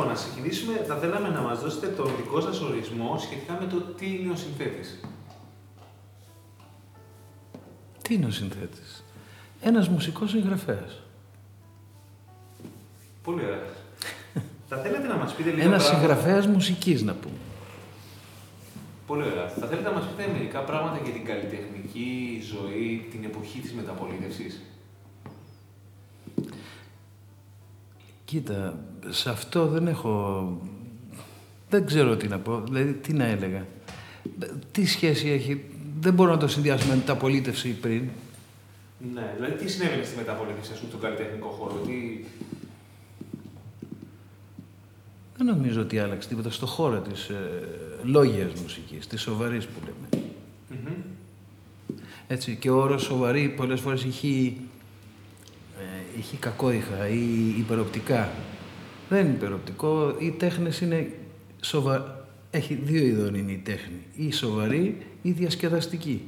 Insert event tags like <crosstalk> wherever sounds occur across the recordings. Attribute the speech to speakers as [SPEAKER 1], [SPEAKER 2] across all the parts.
[SPEAKER 1] Ωραία, λοιπόν, να ξεκινήσουμε. Θα θέλαμε να μας δώσετε τον δικό σας ορισμό σχετικά με το τι είναι ο συνθέτης.
[SPEAKER 2] Τι είναι ο συνθέτης; Ένας μουσικός συγγραφέας.
[SPEAKER 1] Πολύ ωραία. <laughs> θα θέλετε να μας πείτε λίγο
[SPEAKER 2] Ένας
[SPEAKER 1] πράγματα...
[SPEAKER 2] συγγραφέας μουσικής να πούμε.
[SPEAKER 1] Πολύ ωραία. Θα θέλετε να μας πείτε μερικά πράγματα για την καλλιτεχνική ζωή την εποχή της μεταπολίτευσης;
[SPEAKER 2] Κοίτα, σε αυτό δεν έχω... Δεν ξέρω τι να πω. Δηλαδή, τι να έλεγα. Τι σχέση έχει. Δεν μπορώ να το συνδυάσω με μεταπολίτευση πριν.
[SPEAKER 1] Ναι, δηλαδή τι συνέβαινε στη μεταπολίτευση, ας πούμε, στον καλλιτεχνικό χώρο, τι...
[SPEAKER 2] Δεν νομίζω ότι άλλαξε τίποτα στο χώρο της ε, λόγιας μουσικής, της σοβαρής που λέμε.
[SPEAKER 1] Μμμ.
[SPEAKER 2] Έτσι, και ο όρος σοβαρή πολλές φορές έχει, ε, έχει κακόηχα ή υπεροπτικά. Δεν είναι υπεροπτικό. Οι τέχνες είναι σοβα... Έχει δύο ειδών είναι η τέχνη. Ή σοβαρή ή διασκεδαστική.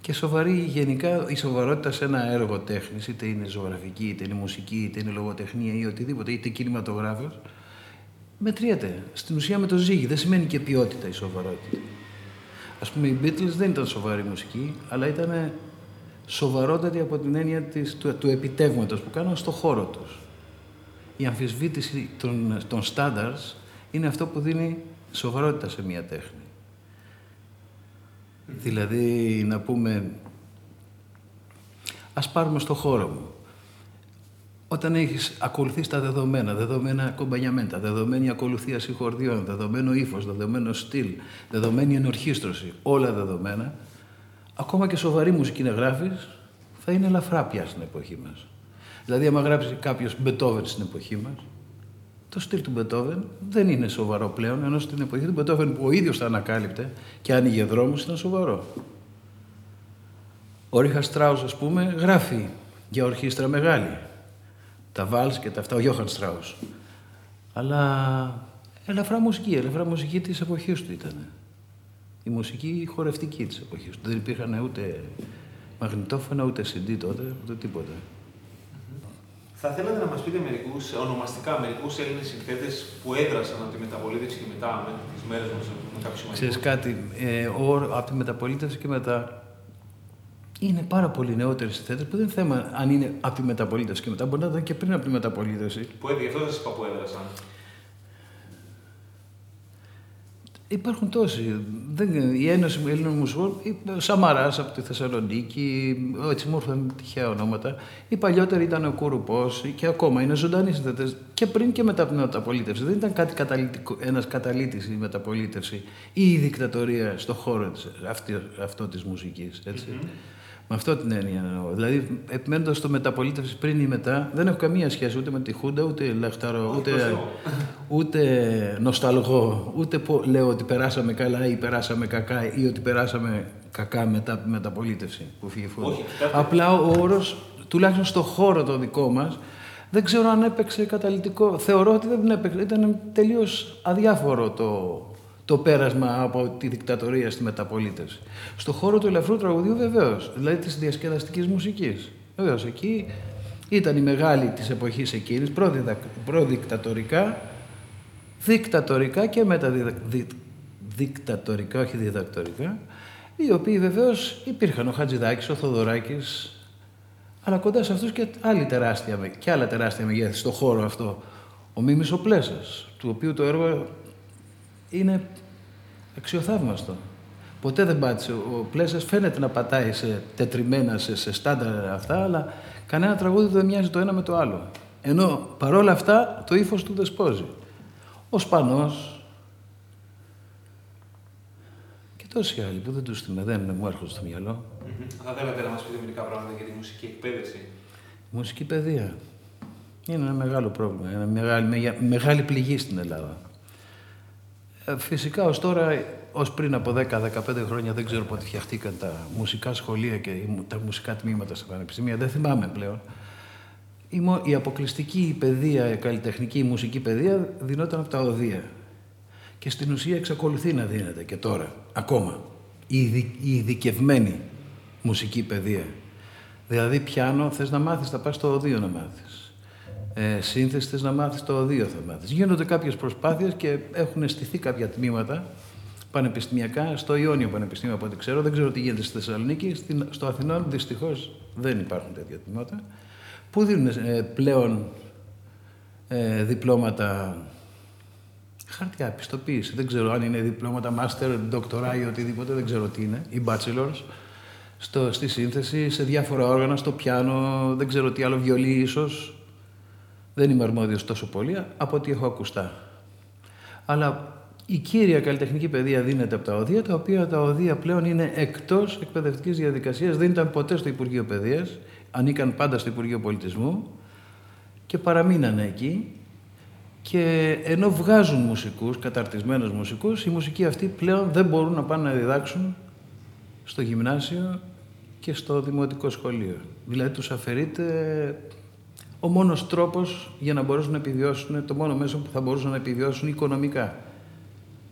[SPEAKER 2] Και σοβαρή γενικά, η σοβαρότητα σε ένα έργο τέχνης, είτε είναι ζωγραφική, είτε είναι μουσική, είτε είναι λογοτεχνία ή οτιδήποτε, είτε κινηματογράφος, μετριέται. Στην ουσία με το ζύγι. Δεν σημαίνει και ποιότητα η σοβαρότητα. Ας πούμε, οι Beatles δεν ήταν σοβαρή μουσική, αλλά ήταν σοβαρότατοι από την έννοια της, του, του επιτεύγματος που κάναν στο χώρο τους. Η αμφισβήτηση των, των standards είναι αυτό που δίνει σοβαρότητα σε μια τέχνη. Δηλαδή, να πούμε, ας πάρουμε στο χώρο μου. Όταν έχεις ακολουθείς τα δεδομένα, δεδομένα κομπανιαμέντα, δεδομένη ακολουθία συγχορδιών, δεδομένο ύφος, δεδομένο στυλ, δεδομένη ενορχίστρωση, όλα δεδομένα, ακόμα και σοβαρή μουσική να γράφεις, θα είναι ελαφρά πια στην εποχή μας. Δηλαδή, άμα γράψει κάποιος Μπετόβεν στην εποχή μας, το στυλ του Μπετόβεν δεν είναι σοβαρό πλέον, ενώ στην εποχή του Μπετόβεν που ο ίδιος τα ανακάλυπτε και άνοιγε δρόμους ήταν σοβαρό. Ο Ρίχα Στράους, ας πούμε, γράφει για ορχήστρα μεγάλη. Τα Βάλς και τα αυτά, ο Γιώχαν Στράους. Αλλά ελαφρά μουσική, ελαφρά μουσική της εποχής του ήταν. Η μουσική χορευτική της εποχής του. Δεν υπήρχαν ούτε μαγνητόφωνα, ούτε CD τότε, ούτε τίποτα.
[SPEAKER 1] Θα θέλατε να μας πείτε μερικούς, ονομαστικά μερικούς Έλληνες συνθέτες που έδρασαν από τη μεταπολίτευση και μετά, μέχρι τις μέρες μας, με κάποιους σημαντικούς.
[SPEAKER 2] Ξέρεις κάτι, ε, ο, από τη μεταπολίτευση και μετά είναι πάρα πολλοί νεότεροι συνθέτες που δεν είναι θέμα αν είναι από τη μεταπολίτευση και μετά. Μπορεί να ήταν και πριν από τη μεταπολίτευση.
[SPEAKER 1] Που έδι, αυτό σας είπα που έδρασαν.
[SPEAKER 2] Υπάρχουν τόσοι. Δεν, η Ένωση Ελλήνων Μουσικών, ο Σαμαράς από τη Θεσσαλονίκη, έτσι μου ήρθαν τυχαία ονόματα. Οι παλιότεροι ήταν ο Κουρουπό και ακόμα είναι ζωντανοί συνθέτες και πριν και μετά από την μεταπολίτευση. Δεν ήταν κάτι καταλήτικο, ένας καταλήτης η μεταπολίτευση ή η δικτατορία στον χώρο της, αυτή, αυτό της μουσικής. Έτσι.
[SPEAKER 1] Μμμ.
[SPEAKER 2] Με αυτό την έννοια εννοώ. Δηλαδή, επιμένοντας στο μεταπολίτευση πριν ή μετά, δεν έχω καμία σχέση ούτε με τη Χούντα, ούτε λαχταρό,
[SPEAKER 1] Όχι,
[SPEAKER 2] ούτε,
[SPEAKER 1] προς Θεό.
[SPEAKER 2] ούτε νοσταλγώ, ούτε πω, λέω ότι περάσαμε καλά ή περάσαμε κακά ή ότι περάσαμε κακά μετά από τη μεταπολίτευση που φύγει η Χούντα.
[SPEAKER 1] Όχι, κοιτάξτε.
[SPEAKER 2] Απλά ο όρος, τουλάχιστον στο χώρο το δικό μας, δεν ξέρω αν έπαιξε καταλητικό. Θεωρώ ότι δεν έπαιξε. Ήταν τελείως αδιάφορο το, το πέρασμα από τη δικτατορία στη μεταπολίτευση. Στο χώρο του ελαφρού τραγουδιού βεβαίως, δηλαδή της διασκεδαστικής μουσικής. Βεβαίως εκεί ήταν η μεγάλη της εποχής εκείνης, προδιδα- προδικτατορικά, δικτατορικά και μεταδικτατορικά, όχι διδακτορικά, οι οποίοι βεβαίως υπήρχαν ο Χατζηδάκης, ο Θοδωράκης, αλλά κοντά σε αυτούς και, άλλη τεράστια, με- και άλλα τεράστια μεγέθη στο χώρο αυτό. Ο Μίμης ο Πλέσας, του οποίου το έργο είναι αξιοθαύμαστο. Ποτέ δεν πάτησε. Ο Πλέσας φαίνεται να πατάει σε τετριμένα, σε, σε στάνταρ αυτά, αλλά κανένα τραγούδι δεν μοιάζει το ένα με το άλλο. Ενώ παρόλα αυτά το ύφος του δεσπόζει. Ο Σπανός και τόσοι άλλοι που δεν τους θυμάμαι, δεν μου έρχονται στο μυαλό.
[SPEAKER 1] Μμμ. Θα θέλατε να μας πείτε μερικά πράγματα για τη μουσική εκπαίδευση;
[SPEAKER 2] Η μουσική παιδεία είναι ένα μεγάλο πρόβλημα, ένα μεγάλη, μεγα- μεγάλη πληγή στην Ελλάδα. Ε, Φυσικά ως τώρα, ως πριν από 10-15 χρόνια, δεν ξέρω πότε φτιαχτήκαν τα μουσικά σχολεία και οι μου- τα μουσικά τμήματα στα πανεπιστήμια, δεν θυμάμαι πλέον. Η, μο- η αποκλειστική παιδεία, η καλλιτεχνική, η μουσική παιδεία δινόταν από τα οδεία. Και στην ουσία εξακολουθεί να δίνεται και τώρα, ακόμα. Η, ειδι- η ειδικευμένη μουσική παιδεία. Δηλαδή πιάνο, θες να μάθεις, θα πας στο οδείο να μάθεις. Ε, σύνθεσης να μάθεις το οδείο θα μάθεις. Γίνονται κάποιες προσπάθειες και έχουν στηθεί κάποια τμήματα πανεπιστημιακά στο Ιόνιο Πανεπιστήμιο από ό,τι ξέρω. Δεν ξέρω τι γίνεται στη Θεσσαλονίκη. στο Αθηνών δυστυχώς δεν υπάρχουν τέτοια τμήματα που δίνουν ε, πλέον ε, διπλώματα χαρτιά, πιστοποίηση. Δεν ξέρω αν είναι διπλώματα master, doctora ή οτιδήποτε, δεν ξέρω τι είναι, ή bachelors, στο, στη σύνθεση, σε διάφορα όργανα, στο πιάνο, δεν ξέρω τι άλλο, βιολί ίσως. Δεν είμαι αρμόδιος τόσο πολύ, από ό,τι έχω ακουστά. Αλλά η κύρια καλλιτεχνική παιδεία δίνεται από τα οδεία, τα οποία τα οδεία πλέον είναι εκτός εκπαιδευτικής διαδικασίας, δεν ήταν ποτέ στο Υπουργείο Παιδείας, ανήκαν πάντα στο Υπουργείο Πολιτισμού και παραμείνανε εκεί και ενώ βγάζουν μουσικούς, καταρτισμένους μουσικούς, οι μουσικοί αυτοί πλέον δεν μπορούν να πάνε να διδάξουν στο γυμνάσιο και στο δημοτικό σχολείο. Δηλαδή τους αφαιρείται ο μόνος τρόπος για να μπορέσουν να επιβιώσουν, το μόνο μέσο που θα μπορούσαν να επιβιώσουν οικονομικά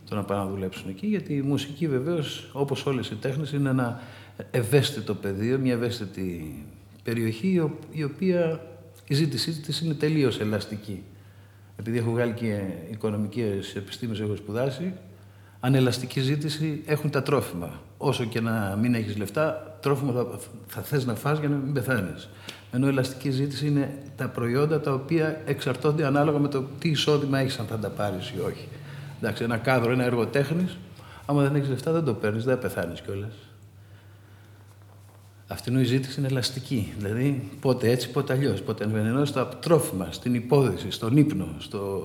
[SPEAKER 2] το να πάνε να δουλέψουν εκεί, γιατί η μουσική βεβαίως, όπως όλες οι τέχνες, είναι ένα ευαίσθητο πεδίο, μια ευαίσθητη περιοχή, η οποία η ζήτησή της είναι τελείως ελαστική. Επειδή έχω βγάλει και οικονομικές επιστήμες, έχω σπουδάσει, ανελαστική ζήτηση έχουν τα τρόφιμα. Όσο και να μην έχεις λεφτά, τρόφιμα θα, θα θες να φας για να μην πεθάνεις. Ενώ ελαστική ζήτηση είναι τα προϊόντα τα οποία εξαρτώνται ανάλογα με το τι εισόδημα έχεις, αν θα τα πάρεις ή όχι. Εντάξει, ένα κάδρο, ένα έργο τέχνης, άμα δεν έχεις λεφτά δεν το παίρνεις, δεν πεθάνεις κιόλας. Αυτήν η ζήτηση είναι ελαστική. Δηλαδή, πότε έτσι, πότε αλλιώς. Πότε ενβενενό στα τρόφιμα, στην υπόδειξη, στον ύπνο, στο...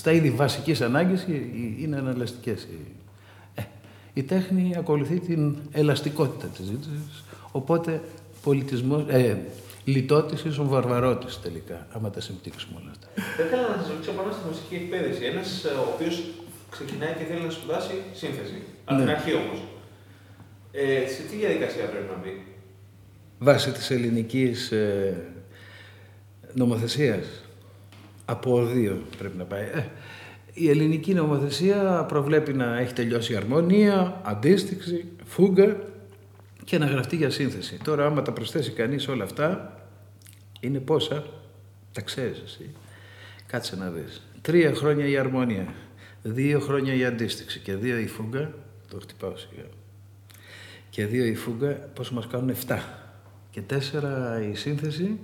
[SPEAKER 2] στα είδη βασική ανάγκη είναι ανελαστικέ. Ε, η τέχνη ακολουθεί την ελαστικότητα της ζήτησης. Οπότε πολιτισμό, ε, λιτότησης ο βαρβαρότης τελικά, άμα τα συμπτύξουμε όλα αυτά.
[SPEAKER 1] Θα ήθελα να σας ρωτήσω πάνω στη μουσική εκπαίδευση. Ένας ε, ο οποίος ξεκινάει και θέλει να σπουδάσει σύνθεση. Από ναι. την αρχή όμως. Ε, σε τι διαδικασία πρέπει να μπει;
[SPEAKER 2] Βάσει της ελληνικής ε, νομοθεσίας. Από δύο πρέπει να πάει. Ε, η ελληνική νομοθεσία προβλέπει να έχει τελειώσει η αρμονία, αντίστοιξη, φούγκα και να γραφτεί για σύνθεση. Τώρα άμα τα προσθέσει κανείς όλα αυτά, είναι πόσα, τα ξέρεις εσύ. Κάτσε να δεις. Τρία χρόνια η αρμονία, δύο χρόνια η αντίστοιξη και δύο η φούγκα, το χτυπάω σιγά και δύο η φούγκα, πόσο μας κάνουν 7. Και τέσσερα η σύνθεση,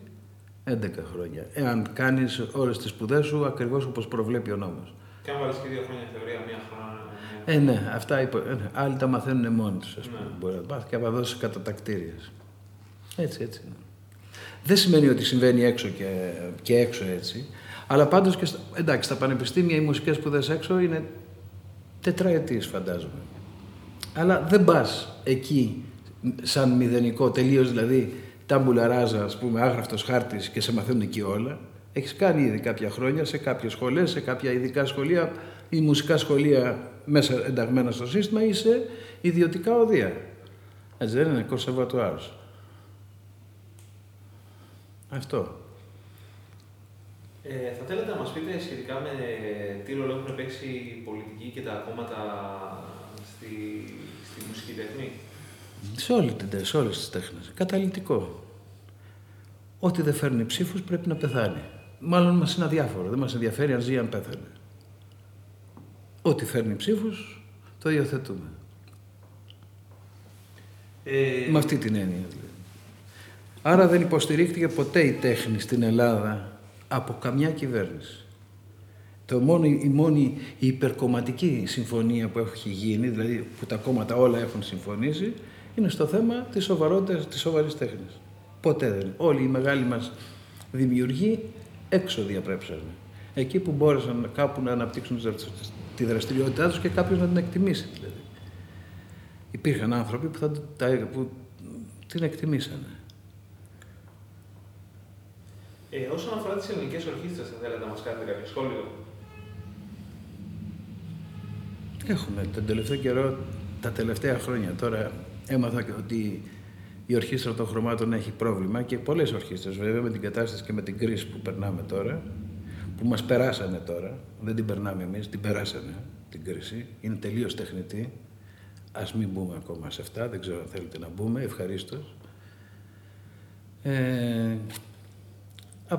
[SPEAKER 2] 11 χρόνια. Εάν κάνεις όλες τις σπουδές σου ακριβώς όπως προβλέπει ο νόμος.
[SPEAKER 1] Και αν βάλεις και δύο χρόνια θεωρία, μία χρόνο.
[SPEAKER 2] Ε, ναι, αυτά υπο... ε, ναι. άλλοι τα μαθαίνουν μόνοι τους, ας πούμε. Ναι. Μπορεί να πάθει και να δώσεις κατά τακτήριες. Έτσι, έτσι. Ναι. Δεν σημαίνει ότι συμβαίνει έξω και, και έξω έτσι. Αλλά πάντως και στα, εντάξει, στα πανεπιστήμια οι μουσικές σπουδές έξω είναι τετραετίες φαντάζομαι. Αλλά δεν πας εκεί σαν μηδενικό, τελείως δηλαδή τάμπουλα ράζα, ας πούμε, άγραφτος χάρτης και σε μαθαίνουν εκεί όλα. Έχεις κάνει ήδη κάποια χρόνια σε κάποιες σχολές, σε κάποια ειδικά σχολεία ή μουσικά σχολεία μέσα ενταγμένα στο σύστημα ή σε ιδιωτικά οδεία. Έτσι δεν είναι, κονσερβατουάρο. Αυτό.
[SPEAKER 1] Ε, θα θέλετε να μας πείτε σχετικά με τι ρόλο έχουν παίξει η πολιτική και τα κόμματα στη στη μουσική τέχνη; Σε, όλη,
[SPEAKER 2] σε όλες τις τέχνες. Καταλητικό. Ό,τι δεν φέρνει ψήφους πρέπει να πεθάνει. Μάλλον μας είναι αδιάφορο. Δεν μας ενδιαφέρει αν ζει ή αν πέθανε. Ό,τι φέρνει ψήφους το υιοθετούμε. Ε... Με αυτή την έννοια δηλαδή. Άρα δεν υποστηρίχθηκε ποτέ η τέχνη στην Ελλάδα από καμιά κυβέρνηση. Το μόνο, η μόνη η υπερκομματική συμφωνία που έχει γίνει, δηλαδή που τα κόμματα όλα έχουν συμφωνήσει, είναι στο θέμα της σοβαρότητας, της σοβαρής τέχνης. Ποτέ δεν. Όλοι οι μεγάλοι μας δημιουργοί έξω διαπρέψανε. Εκεί που μπόρεσαν κάπου να αναπτύξουν τη δραστηριότητά τους και κάποιος να την εκτιμήσει δηλαδή. Υπήρχαν άνθρωποι που, θα, που την εκτιμήσανε.
[SPEAKER 1] Ε, όσον αφορά τις ελληνικές ορχήστρες, θα θέλετε να μας κάνετε κάποιο σχόλιο;
[SPEAKER 2] Έχουμε τον τελευταίο καιρό, τα τελευταία χρόνια τώρα έμαθα ότι η ορχήστρα των χρωμάτων έχει πρόβλημα και πολλές ορχήστρες βέβαια με την κατάσταση και με την κρίση που περνάμε τώρα, που μας περάσανε τώρα, δεν την περνάμε εμείς, την περάσανε την κρίση, είναι τελείως τεχνητή, ας μην μπούμε ακόμα σε αυτά, δεν ξέρω αν θέλετε να μπούμε, ευχαρίστως. Ε,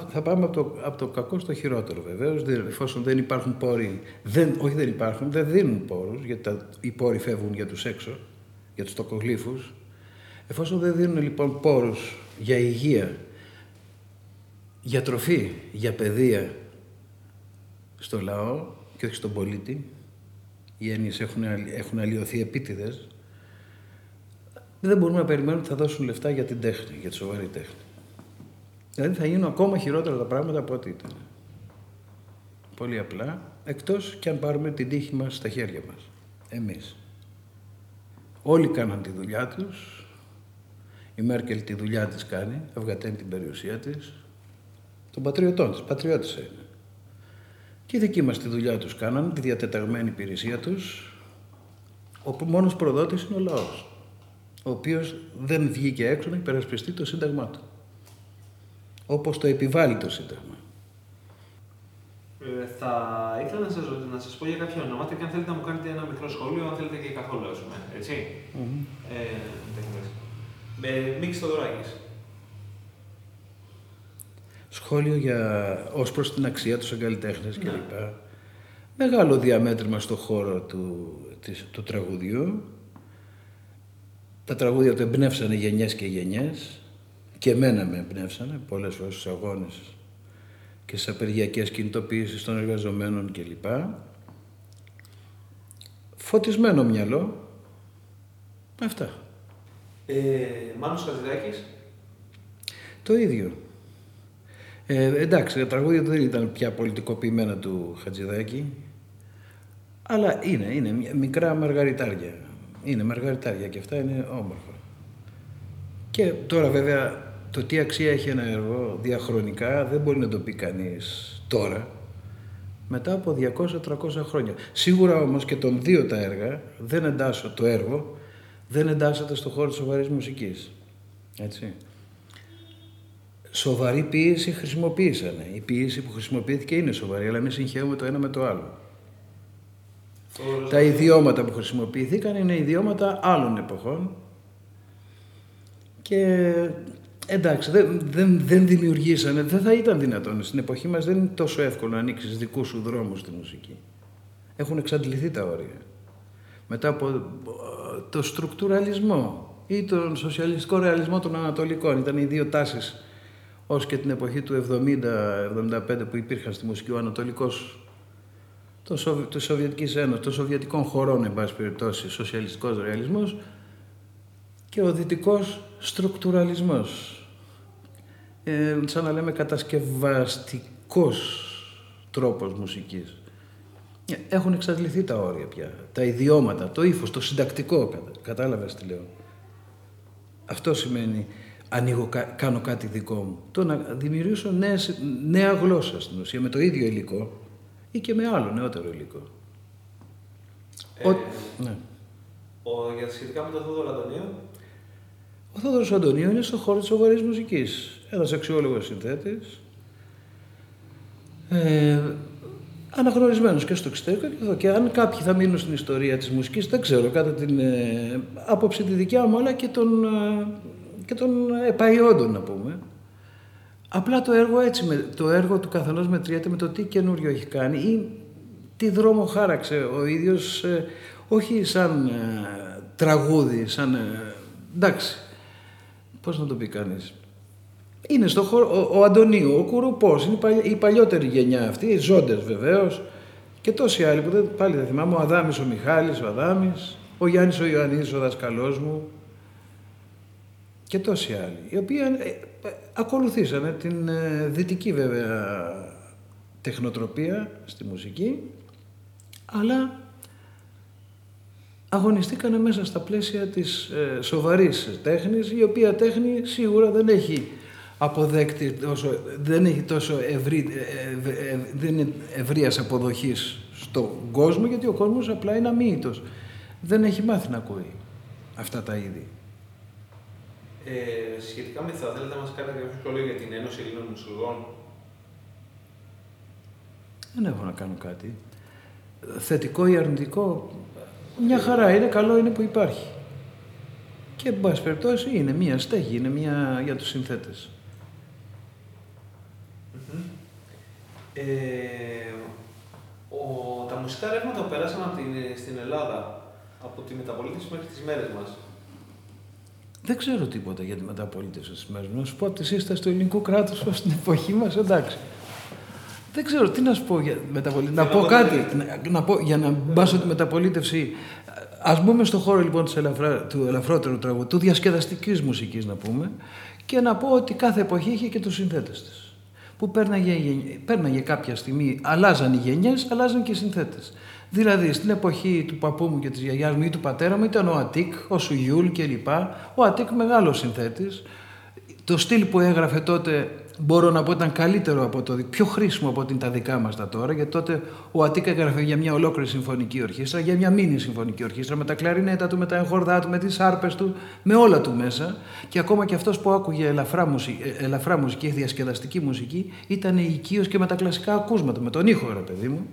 [SPEAKER 2] Θα πάμε από το, από το κακό στο χειρότερο βεβαίως. Εφόσον δεν υπάρχουν πόροι, δεν, όχι δεν υπάρχουν, δεν δίνουν πόρους, γιατί τα, οι πόροι φεύγουν για τους έξω, για τους τοκογλύφους. Εφόσον δεν δίνουν λοιπόν πόρους για υγεία, για τροφή, για παιδεία στο λαό και όχι στον πολίτη, οι έννοιες έχουν, έχουν αλλοιωθεί επίτηδες, δεν μπορούμε να περιμένουμε ότι θα δώσουν λεφτά για την τέχνη, για τη σοβαρή τέχνη. Δηλαδή θα γίνουν ακόμα χειρότερα τα πράγματα από ό,τι ήταν. Πολύ απλά, εκτός και αν πάρουμε την τύχη μας στα χέρια μας. Εμείς. Όλοι κάναν τη δουλειά τους. Η Μέρκελ τη δουλειά της κάνει, αυγαταίνει την περιουσία της. Των πατριωτών της, πατριώτης είναι. Και οι δικοί μας τη δουλειά τους κάναν, τη διατεταγμένη υπηρεσία τους, όπου μόνος προδότης είναι ο λαός, ο οποίος δεν βγήκε έξω να υπερασπιστεί το σύνταγμά του όπως το επιβάλλει το Σύνταγμα.
[SPEAKER 1] Ε, θα ήθελα να σας, να σας πω για κάποια ονόματα και αν θέλετε να μου κάνετε ένα μικρό σχόλιο, αν θέλετε και καθόλου, ας πούμε, έτσι. Mm-hmm. Ε, ε, Μίξ
[SPEAKER 2] Σχόλιο για, ως προς την αξία του σαν καλλιτέχνες ναι. κλπ. Μεγάλο διαμέτρημα στο χώρο του, της, του τραγουδιού. Τα τραγούδια του εμπνεύσανε γενιές και γενιές και εμένα με εμπνεύσανε πολλές φορές στους αγώνες και στις απεργιακές κινητοποιήσεις των εργαζομένων κλπ. Φωτισμένο μυαλό. Αυτά.
[SPEAKER 1] Ε, Μάνος Χατζηδάκης.
[SPEAKER 2] Το ίδιο. Ε, εντάξει, τα τραγούδια δεν ήταν πια πολιτικοποιημένα του Χατζηδάκη, αλλά είναι, είναι μικρά μαργαριτάρια. Είναι μαργαριτάρια και αυτά είναι όμορφα. Και τώρα βέβαια το τι αξία έχει ένα έργο διαχρονικά δεν μπορεί να το πει κανείς τώρα, μετά από 200-300 χρόνια. Σίγουρα όμως και των δύο τα έργα, δεν εντάσσω το έργο, δεν εντάσσεται στο χώρο της σοβαρής μουσικής. Έτσι. Σοβαρή ποίηση χρησιμοποίησανε. Η ποίηση που χρησιμοποιήθηκε είναι σοβαρή, αλλά μην συγχαίουμε το ένα με το άλλο. Τα ιδιώματα που χρησιμοποιήθηκαν είναι ιδιώματα άλλων εποχών και Εντάξει, δεν, δεν, δεν δημιουργήσανε, δεν θα ήταν δυνατόν. Στην εποχή μας δεν είναι τόσο εύκολο να ανοίξεις δικούς σου δρόμους στη μουσική. Έχουν εξαντληθεί τα όρια. Μετά από ε, το στρουκτουραλισμό ή τον σοσιαλιστικό ρεαλισμό των Ανατολικών. Ήταν οι δύο τάσεις ως και την εποχή του 70-75 που υπήρχαν στη μουσική ο Ανατολικός το Σοβι... της Σοβιετικής Ένωσης, των Σοβιετικών χωρών, εν πάση περιπτώσει, σοσιαλιστικός ρεαλισμός και ο δυτικός στρουκτουραλισμός ε, σαν να λέμε κατασκευαστικός τρόπος μουσικής. Ε, έχουν εξαντληθεί τα όρια πια, τα ιδιώματα, το ύφος, το συντακτικό, κατάλαβες τι λέω. Αυτό σημαίνει ανοίγω, κάνω κάτι δικό μου. Το να δημιουργήσω νέες, νέα γλώσσα στην ουσία, με το ίδιο υλικό ή και με άλλο νεότερο υλικό.
[SPEAKER 1] Ε, ο, ναι. ο, για σχετικά με το Θόδωρο Αντωνίου,
[SPEAKER 2] ο Θόδωρος Αντωνίου είναι στον χώρο της σοβαρής μουσικής. Ένας αξιόλογος συνθέτης, ε, αναγνωρισμένος και στο εξωτερικό και εδώ. Και αν κάποιοι θα μείνουν στην ιστορία της μουσικής, δεν ξέρω, κατά την ε, άποψη τη δικιά μου, αλλά και των, ε, και των επαϊόντων να πούμε. Απλά το έργο έτσι, με, το έργο του καθενός μετριέται με το τι καινούριο έχει κάνει ή τι δρόμο χάραξε ο ίδιος, ε, όχι σαν ε, τραγούδι, σαν... Ε, εντάξει, πώς να το πει κανείς. Είναι στο χώρο, ο, ο Αντωνίου, ο Κουρουπός, είναι η παλιότερη γενιά αυτή, οι ζώντες βεβαίως. Και τόσοι άλλοι που δεν, πάλι δεν θυμάμαι, ο Αδάμης ο Μιχάλης, ο Αδάμης, ο Γιάννης ο Ιωαννίδης, ο δασκαλός μου. Και τόσοι άλλοι, οι οποίοι ε, ε, ακολουθήσανε την ε, δυτική βέβαια τεχνοτροπία στη μουσική, αλλά αγωνιστήκανε μέσα στα πλαίσια της ε, σοβαρής τέχνης, η οποία τέχνη σίγουρα δεν έχει αποδέκτη τόσο, δεν έχει τόσο ευρύ, ε, ε, ε, δεν είναι ευρείας αποδοχής στον κόσμο, γιατί ο κόσμος απλά είναι αμύητος. Δεν έχει μάθει να ακούει αυτά τα είδη.
[SPEAKER 1] Ε, σχετικά με θα θέλετε να μας κάνετε κάποιο σχόλιο για την Ένωση Ελλήνων Μουσουλγών.
[SPEAKER 2] Δεν έχω να κάνω κάτι. Θετικό ή αρνητικό, μια χαρά είναι, καλό είναι που υπάρχει. Και εν πάση περιπτώσει είναι μια στέγη, είναι μια για τους συνθέτες.
[SPEAKER 1] Ε, ο, τα μουσικά ρεύματα που περάσαν από την, στην Ελλάδα από τη μεταπολίτευση μέχρι τις μέρες μας.
[SPEAKER 2] Δεν ξέρω τίποτα για τη μεταπολίτευση στις μέρες μας. Να σου πω από τη σύσταση του ελληνικού κράτους <laughs> στην εποχή μας, εντάξει. Δεν ξέρω τι να σου πω για μεταπολίτευση. Να πω κάτι, να, πω, για να μπάσω τη μεταπολίτευση. Α μπούμε στο χώρο λοιπόν της ελαφρά, του ελαφρότερου τραγούδου, του διασκεδαστικής μουσικής να πούμε, και να πω ότι κάθε εποχή είχε και τους συνθέτες της. Που πέρναγε, πέρναγε κάποια στιγμή, αλλάζαν οι γενιές, αλλάζαν και οι συνθέτες. Δηλαδή στην εποχή του παππού μου και της γιαγιάς μου ή του πατέρα μου ήταν ο Ατίκ, ο Σουγιούλ κλπ. Ο Ατίκ μεγάλος συνθέτης. Το στυλ που έγραφε τότε μπορώ να πω ήταν καλύτερο από το, πιο χρήσιμο από ότι είναι τα δικά μας τα τώρα, γιατί τότε ο Ατίκα έγραφε για μια ολόκληρη συμφωνική ορχήστρα, για μια μίνι συμφωνική ορχήστρα, με τα κλαρινέτα του, με τα εγχορδά του, με τις άρπες του, με όλα του μέσα. Και ακόμα και αυτός που άκουγε ελαφρά μουσική, ε, ελαφρά μουσική διασκεδαστική μουσική, ήταν οικείος και με τα κλασικά ακούσματα, με τον ήχο, ρε παιδί μου.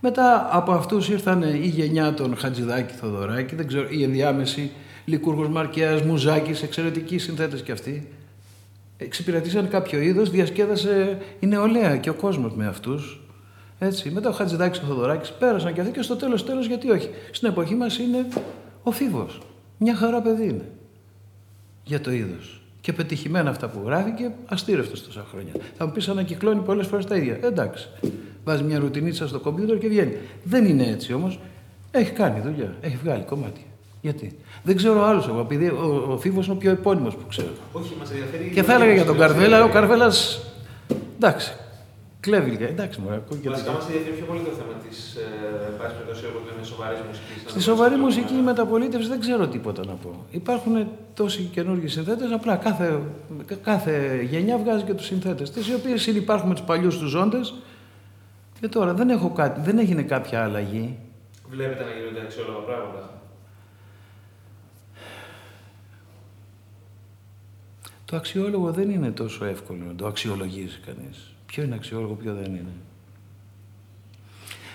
[SPEAKER 2] Μετά από αυτούς ήρθαν η γενιά των Χατζηδάκη, Θοδωράκη, δεν ξέρω, η ενδιάμεση Λικούργος Μαρκιάς, Μουζάκης, εξαιρετικοί συνθέτες κι αυτοί εξυπηρετήσαν κάποιο είδος, διασκέδασε η νεολαία και ο κόσμος με αυτούς. Έτσι. Μετά ο Χατζηδάκης και ο Θοδωράκης πέρασαν και αυτοί και στο τέλος τέλος γιατί όχι. Στην εποχή μας είναι ο Φίβος. Μια χαρά παιδί είναι για το είδος. Και πετυχημένα αυτά που γράφει και αστήρευτος τόσα χρόνια. Θα μου πεις ανακυκλώνει πολλές φορές τα ίδια. Ε, εντάξει. Βάζει μια ρουτινίτσα στο κομπιούτερ και βγαίνει. Δεν είναι έτσι όμως. Έχει κάνει δουλειά. Έχει βγάλει κομμάτια. Γιατί; Δεν ξέρω άλλο εγώ, επειδή ο, ο Φίβος είναι ο πιο επώνυμος που ξέρω.
[SPEAKER 1] Όχι, μας ενδιαφέρει.
[SPEAKER 2] Και θα έλεγα για τον Καρβέλα, ο Καρβέλας. Εντάξει. Κλέβει εντάξει μου.
[SPEAKER 1] Βασικά μας ενδιαφέρει πιο πολύ το θέμα της ε, σοβαρής μουσικής.
[SPEAKER 2] Στη σοβαρή μουσική η μεταπολίτευση δεν ξέρω τίποτα να πω. Υπάρχουν τόσοι καινούργιοι συνθέτες, απλά κάθε, κάθε γενιά βγάζει και τους συνθέτες της, οι οποίες συνεπάρχουν με τους παλιούς τους ζώντες. Και τώρα δεν, έχω κάτι, δεν έγινε κάποια αλλαγή.
[SPEAKER 1] Βλέπετε να γίνονται αξιόλογα πράγματα.
[SPEAKER 2] Το αξιόλογο δεν είναι τόσο εύκολο να το αξιολογήσει κανείς. Ποιο είναι αξιόλογο, ποιο δεν είναι.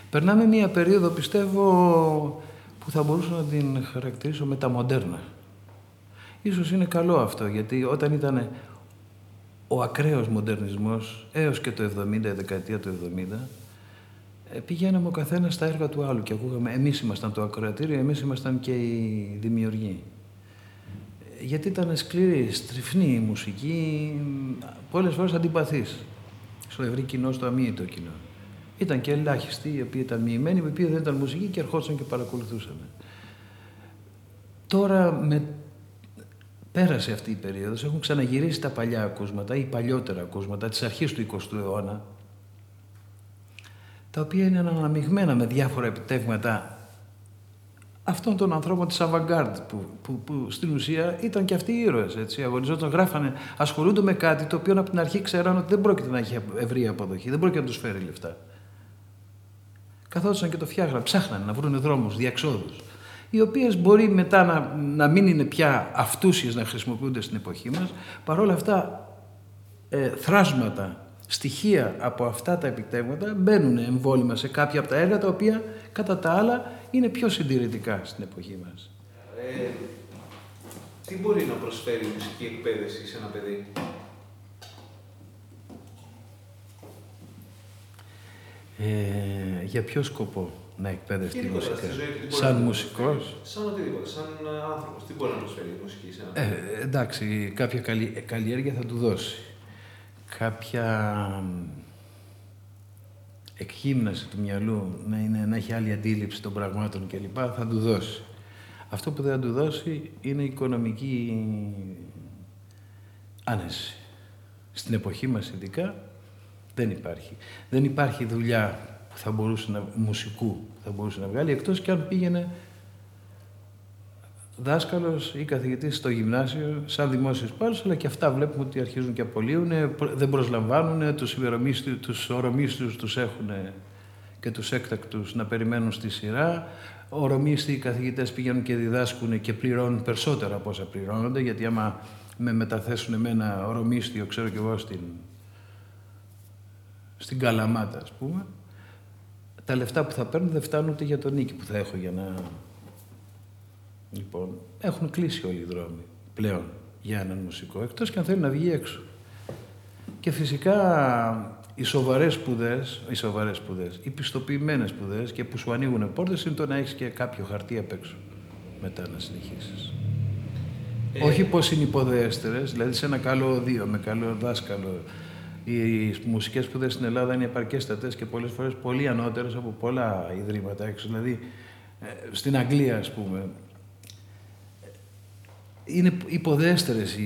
[SPEAKER 2] Περνάμε μία περίοδο, πιστεύω, που θα μπορούσα να την χαρακτηρίσω μεταμοντέρνα. Ίσως είναι καλό αυτό, γιατί όταν ήταν ο ακραίος μοντερνισμός, έως και το 70, η δεκαετία του 70, ε, πηγαίναμε ο καθένας στα έργα του άλλου και ακούγαμε, εμείς ήμασταν το ακροατήριο, εμείς ήμασταν και οι δημιουργοί γιατί ήταν σκληρή, στριφνή η μουσική, πολλές φορές αντιπαθής στο ευρύ κοινό, στο αμύητο κοινό. Ήταν και ελάχιστοι οι οποίοι ήταν μοιημένοι, οι οποίοι δεν ήταν μουσική και ερχόντουσαν και παρακολουθούσαν. Τώρα με... πέρασε αυτή η περίοδος, έχουν ξαναγυρίσει τα παλιά ακούσματα ή παλιότερα ακούσματα της αρχής του 20ου αιώνα, τα οποία είναι αναμειγμένα με διάφορα επιτεύγματα αυτών των ανθρώπων της Avantgarde που, που, που, στην ουσία ήταν και αυτοί οι ήρωες, έτσι, αγωνιζόταν, γράφανε, ασχολούνται με κάτι το οποίο από την αρχή ξέραν ότι δεν πρόκειται να έχει ευρία αποδοχή, δεν πρόκειται να τους φέρει λεφτά. Καθόντουσαν και το φτιάχναν, ψάχναν να βρουν δρόμους, διαξόδους, οι οποίες μπορεί μετά να, να μην είναι πια αυτούσιες να χρησιμοποιούνται στην εποχή μας, παρόλα αυτά ε, θράσματα στοιχεία από αυτά τα επιτεύγματα μπαίνουν εμβόλυμα σε κάποια από τα έργα τα οποία κατά τα άλλα είναι πιο συντηρητικά στην εποχή μας.
[SPEAKER 1] Ε, τι μπορεί να προσφέρει η μουσική εκπαίδευση σε ένα παιδί;
[SPEAKER 2] Ε, για ποιο σκοπό να εκπαίδευε τη μουσική. Σαν μουσικός;
[SPEAKER 1] Σαν οτιδήποτε, σαν άνθρωπος. Τι μπορεί να προσφέρει η μουσική σε ένα
[SPEAKER 2] ε, εντάξει, κάποια καλλιέργεια θα του δώσει κάποια εκχύμναση του μυαλού, να, είναι, να έχει άλλη αντίληψη των πραγμάτων κλπ. θα του δώσει. Αυτό που δεν θα του δώσει είναι η οικονομική άνεση. Στην εποχή μας ειδικά δεν υπάρχει. Δεν υπάρχει δουλειά που θα μπορούσε να, μουσικού θα μπορούσε να βγάλει, εκτός και αν πήγαινε Δάσκαλος ή καθηγητής στο γυμνάσιο, σαν δημόσιος υπάλληλο, αλλά και αυτά βλέπουμε ότι αρχίζουν και απολύουν, δεν προσλαμβάνουν, τους τους ορομίστου τους έχουν και τους έκτακτους να περιμένουν στη σειρά. Ορομίστοι οι καθηγητές πηγαίνουν και διδάσκουν και πληρώνουν περισσότερα από όσα πληρώνονται, γιατί άμα με μεταθέσουν με ένα ορομίστιο, ξέρω κι εγώ, στην, στην Καλαμάτα, ας πούμε, τα λεφτά που θα παίρνουν δεν φτάνουν ούτε για τον νίκη που θα έχω για να Λοιπόν, έχουν κλείσει όλοι οι δρόμοι πλέον για έναν μουσικό, εκτός και αν θέλει να βγει έξω. Και φυσικά οι σοβαρές σπουδές, οι σοβαρές σπουδές, οι πιστοποιημένες σπουδές και που σου ανοίγουν πόρτες είναι το να έχεις και κάποιο χαρτί απ' έξω μετά να συνεχίσεις. Ε... Όχι πώς είναι υποδέστερες, δηλαδή σε ένα καλό οδείο, με καλό δάσκαλο. Οι μουσικές σπουδές στην Ελλάδα είναι επαρκέστατες και πολλές φορές πολύ ανώτερες από πολλά ιδρύματα έξω. Δηλαδή ε, στην Αγγλία, ας πούμε, είναι υποδέστερες οι,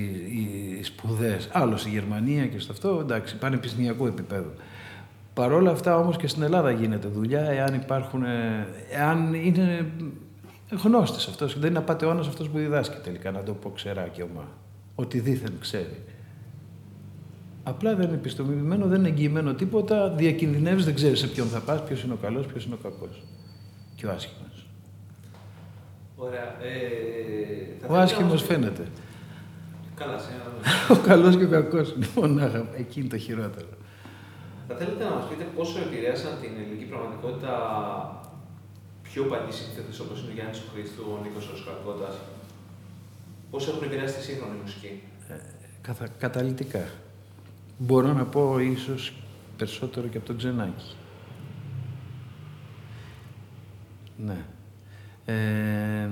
[SPEAKER 2] οι σπουδές. Άλλος στη Γερμανία και στο αυτό, εντάξει, πανεπιστημιακό επίπεδο. Παρ' όλα αυτά όμως και στην Ελλάδα γίνεται δουλειά εάν υπάρχουν, ε, εάν είναι γνώστης αυτός, δεν είναι απαταιώνας αυτός που διδάσκει τελικά, να το πω ξεράκι ομά, ότι δίθεν ξέρει. Απλά δεν είναι επιστομημένο, δεν είναι εγγυημένο τίποτα, διακινδυνεύεις, δεν ξέρεις σε ποιον θα πας, ποιος είναι ο καλός, ποιος είναι ο κακός και ο άσχημος.
[SPEAKER 1] Ωραία. Ε,
[SPEAKER 2] ο άσχημος φαίνεται.
[SPEAKER 1] Καλά, σε <laughs>
[SPEAKER 2] Ο καλός και ο κακός είναι μονάχα, εκεί είναι το χειρότερο.
[SPEAKER 1] Θα θέλετε να μας πείτε πόσο επηρέασαν την ελληνική πραγματικότητα πιο παλιοί σύνθετες όπως είναι ο Γιάννης του Χρήστου, ο Νίκος Ροσκαρκώτας. Πώς έχουν επηρεάσει τη σύγχρονη μουσική;
[SPEAKER 2] Ε, καθα, καταλητικά. Μπορώ να πω ίσως περισσότερο και από τον Ξενάκη. Ναι. Ε,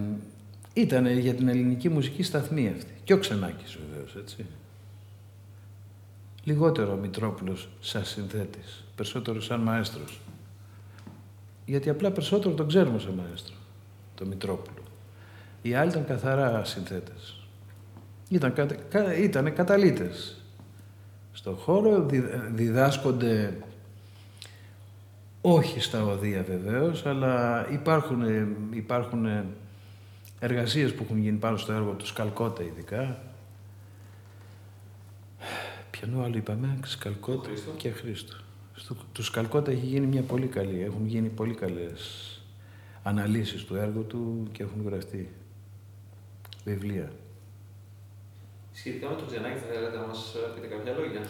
[SPEAKER 2] ήταν για την ελληνική μουσική σταθμή αυτή. Και ο Ξενάκης βεβαίως, έτσι. Λιγότερο ο Μητρόπουλος σαν συνθέτης, περισσότερο σαν μαέστρος. Γιατί απλά περισσότερο τον ξέρουμε σαν μαέστρο, τον Μητρόπουλο. Οι άλλοι ήταν καθαρά συνθέτες. Ήταν, κα, ήτανε καταλήτες. Στον χώρο διδάσκονται όχι στα οδεία βεβαίως, αλλά υπάρχουν, υπάρχουν εργασίες που έχουν γίνει πάνω στο έργο τους Σκαλκότα ειδικά, Ποιανού άλλο είπαμε, Σκαλκότα και Χρήστο. Στο, τους Σκαλκότα έχει γίνει μια πολύ καλή, έχουν γίνει πολύ καλές αναλύσεις του έργου του και έχουν γραφτεί βιβλία.
[SPEAKER 1] Σχετικά με τον Ξενάκη θα θέλετε να μας πείτε κάποια λόγια;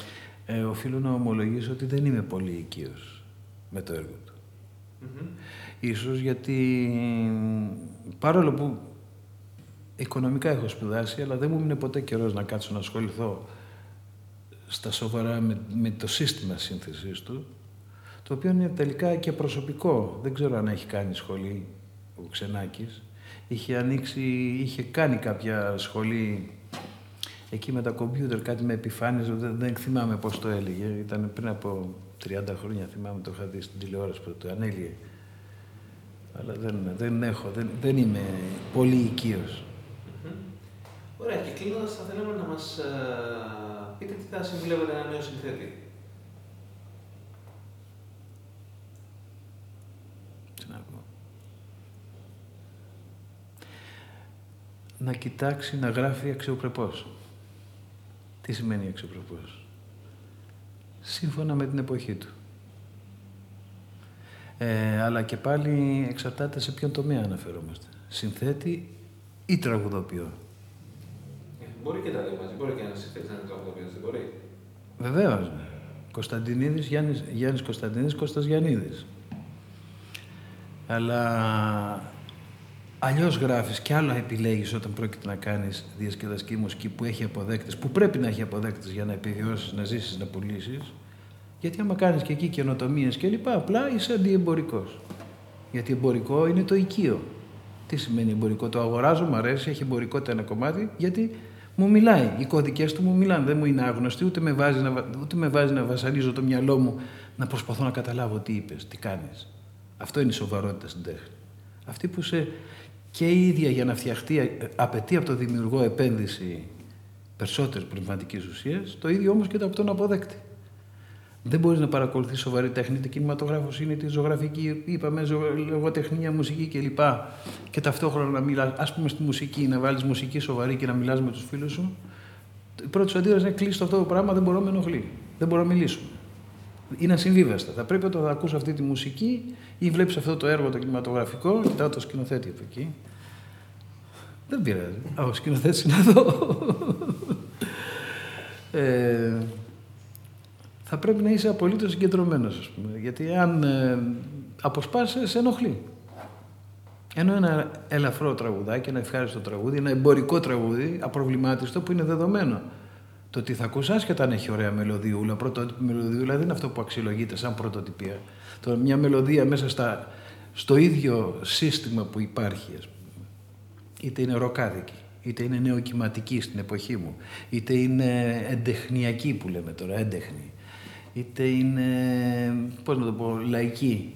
[SPEAKER 2] Ε, οφείλω να ομολογήσω ότι δεν είμαι πολύ οικείος με το έργο του. Mm-hmm. Ίσως γιατί παρόλο που οικονομικά έχω σπουδάσει, αλλά δεν μου είναι ποτέ καιρός να κάτσω να ασχοληθώ στα σοβαρά με, με το σύστημα σύνθεσης του, το οποίο είναι τελικά και προσωπικό. Δεν ξέρω αν έχει κάνει σχολή ο Ξενάκης. Είχε ανοίξει, είχε κάνει κάποια σχολή εκεί με τα κομπιούτερ, κάτι με επιφάνειες, δεν, δεν θυμάμαι πώς το έλεγε. Ήταν πριν από 30 χρόνια, θυμάμαι, το είχα δει στην τηλεόραση που το ανέλυε. Αλλά δεν, δεν έχω, δεν, δεν είμαι πολύ οικείος.
[SPEAKER 1] Ωραία, και κλείνοντας θα θέλαμε να μας ε, πείτε τι θα συμβουλεύετε ένα νέο συνθέτη.
[SPEAKER 2] Τι να πω. Να κοιτάξει να γράφει αξιοπρεπώς. Τι σημαίνει αξιοπρεπώς; Σύμφωνα με την εποχή του. Ε, αλλά και πάλι εξαρτάται σε ποιον τομέα αναφερόμαστε. Συνθέτη ή τραγουδοποιό.
[SPEAKER 1] Μπορεί και τα δύο μαζί. Μπορεί και ένας συνθέτης να είναι τραγουδοποιός, δεν μπορεί.
[SPEAKER 2] Βεβαίως. Κωνσταντινίδης, Γιάννης Γιάννης Κωνσταντινίδης, Κώστας Γιαννίδης. Αλλά αλλιώς γράφεις και άλλο επιλέγεις όταν πρόκειται να κάνεις διασκεδαστική μουσική που έχει αποδέκτες, που πρέπει να έχει αποδέκτες για να επιβιώσεις, να ζήσεις, να πουλήσεις. Γιατί άμα κάνεις και εκεί καινοτομίες κλπ., απλά είσαι αντιεμπορικός. Γιατί εμπορικό είναι το οικείο. Τι σημαίνει εμπορικό, το αγοράζω, μου αρέσει, έχει εμπορικότητα ένα κομμάτι, γιατί μου μιλάει. Οι κωδικές του μου μιλάνε. Δεν μου είναι άγνωστοι, ούτε με, βάζει να, ούτε με βάζει να βασανίζω το μυαλό μου να προσπαθώ να καταλάβω τι είπες, τι κάνεις. Αυτό είναι η σοβαρότητα στην τέχνη. Αυτή που σε και η ίδια για να φτιαχτεί ε, απαιτεί από το δημιουργό επένδυση περισσότερης πνευματικής ουσίας, το ίδιο όμως και από τον αποδέκτη. Δεν μπορείς να παρακολουθείς σοβαρή τέχνη, είτε κινηματογράφος είναι, είτε ζωγραφική, είπαμε, λογοτεχνία, μουσική κλπ. Και ταυτόχρονα να μιλάς, ας πούμε στη μουσική, να βάλεις μουσική σοβαρή και να μιλάς με τους φίλους σου. Η πρώτη σου αντίδραση είναι κλείσει αυτό το πράγμα, δεν μπορώ να με ενοχλεί. Δεν μπορώ να μιλήσουμε. Είναι ασυμβίβαστα. Θα πρέπει όταν θα ακούς αυτή τη μουσική ή βλέπεις αυτό το έργο το κινηματογραφικό, κοιτάω το σκηνοθέτη από εκεί. Δεν πειράζει. Α, ο σκηνοθέτης είναι εδώ. ε, θα πρέπει να είσαι απολύτως συγκεντρωμένος, ας πούμε. Γιατί αν ε, αποσπάσει, σε ενοχλεί. Ενώ ένα ελαφρό τραγουδάκι, ένα ευχάριστο τραγούδι, ένα εμπορικό τραγούδι, απροβλημάτιστο, που είναι δεδομένο. Το ότι θα ακούς άσχετα αν έχει ωραία μελωδιούλα, πρωτότυπη μελωδιούλα δεν είναι αυτό που αξιολογείται σαν πρωτοτυπία. Το, μια μελωδία μέσα στα, στο ίδιο σύστημα που υπάρχει, ας πούμε. είτε είναι ροκάδικη, είτε είναι νεοκυματική στην εποχή μου, είτε είναι εντεχνιακή που λέμε τώρα, έντεχνη, είτε είναι, πώς να το πω, λαϊκή.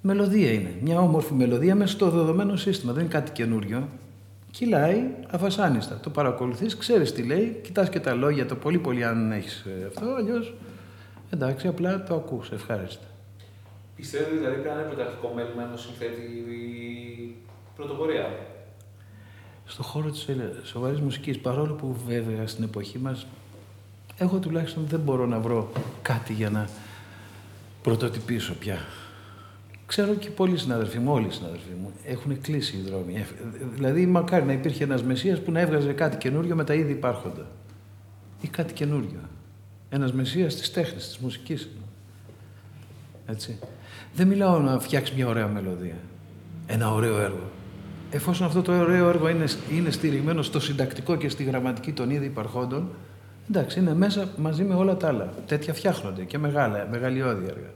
[SPEAKER 2] Μελωδία είναι. Μια όμορφη μελωδία μέσα στο δεδομένο σύστημα. Δεν είναι κάτι καινούριο. Κυλάει αφασάνιστα. Το παρακολουθείς, ξέρεις τι λέει, κοιτάς και τα λόγια, το πολύ πολύ αν έχεις ε, αυτό, αλλιώς. εντάξει, απλά το ακούς, ευχάριστα.
[SPEAKER 1] Πιστεύετε δηλαδή πρέπει να είναι πρωταρχικό μέλημα ενός συνθέτη η πρωτοπορία;
[SPEAKER 2] στο χώρο της ε, σοβαρής μουσικής, παρόλο που βέβαια στην εποχή μας, εγώ τουλάχιστον δεν μπορώ να βρω κάτι για να πρωτοτυπήσω πια. Ξέρω και πολλοί συναδελφοί μου, όλοι οι συναδελφοί μου, έχουν κλείσει οι δρόμοι. Ε, Δηλαδή, μακάρι να υπήρχε ένας Μεσσίας που να έβγαζε κάτι καινούριο με τα ήδη υπάρχοντα. Ή κάτι καινούριο. Ένας Μεσσίας της τέχνης, της μουσικής. Έτσι. Δεν μιλάω να φτιάξει μια ωραία μελωδία. Ένα ωραίο έργο. Εφόσον αυτό το ωραίο έργο είναι, είναι στηριγμένο στο συντακτικό και στη γραμματική των ήδη υπαρχόντων, εντάξει, είναι μέσα μαζί με όλα τα άλλα. Τέτοια φτιάχνονται και μεγάλα, μεγαλειώδη έργα.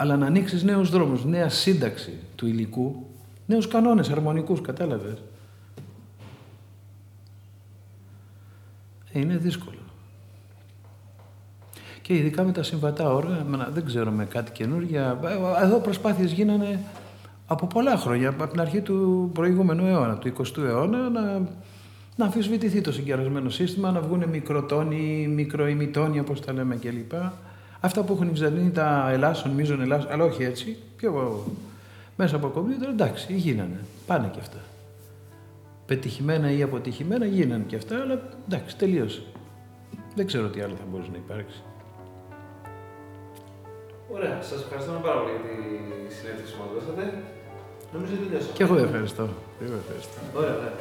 [SPEAKER 2] Αλλά να ανοίξεις νέους δρόμους, νέα σύνταξη του υλικού, νέους κανόνες αρμονικούς, κατάλαβες. Είναι δύσκολο. Και ειδικά με τα συμβατά όργανα, εμένα δεν ξέρω με κάτι καινούργια. Εδώ προσπάθειες γίνανε από πολλά χρόνια, από την αρχή του προηγούμενου αιώνα, του 20ου αιώνα, να, να αμφισβητηθεί το συγκερασμένο σύστημα, να βγουν μικροτόνοι, μικροημιτόνοι, όπως τα λέμε κλπ. Αυτά που έχουν οι Βυζαντινοί, τα ελάσσον, μίζων ελάσσον, αλλά όχι έτσι, πιο μέσα από κομπιούτερ, εντάξει, γίνανε, πάνε και αυτά. Πετυχημένα ή αποτυχημένα γίνανε και αυτά, αλλά εντάξει, τελείωσε. Δεν ξέρω τι άλλο θα μπορούσε να υπάρξει.
[SPEAKER 1] Ωραία, σας ευχαριστούμε πάρα πολύ για τη συνέντευξη που μας δώσατε. Νομίζω ότι τελειώσαμε.
[SPEAKER 2] Και εγώ ευχαριστώ. Και εγώ ευχαριστώ.
[SPEAKER 1] Ωραία, ωραία.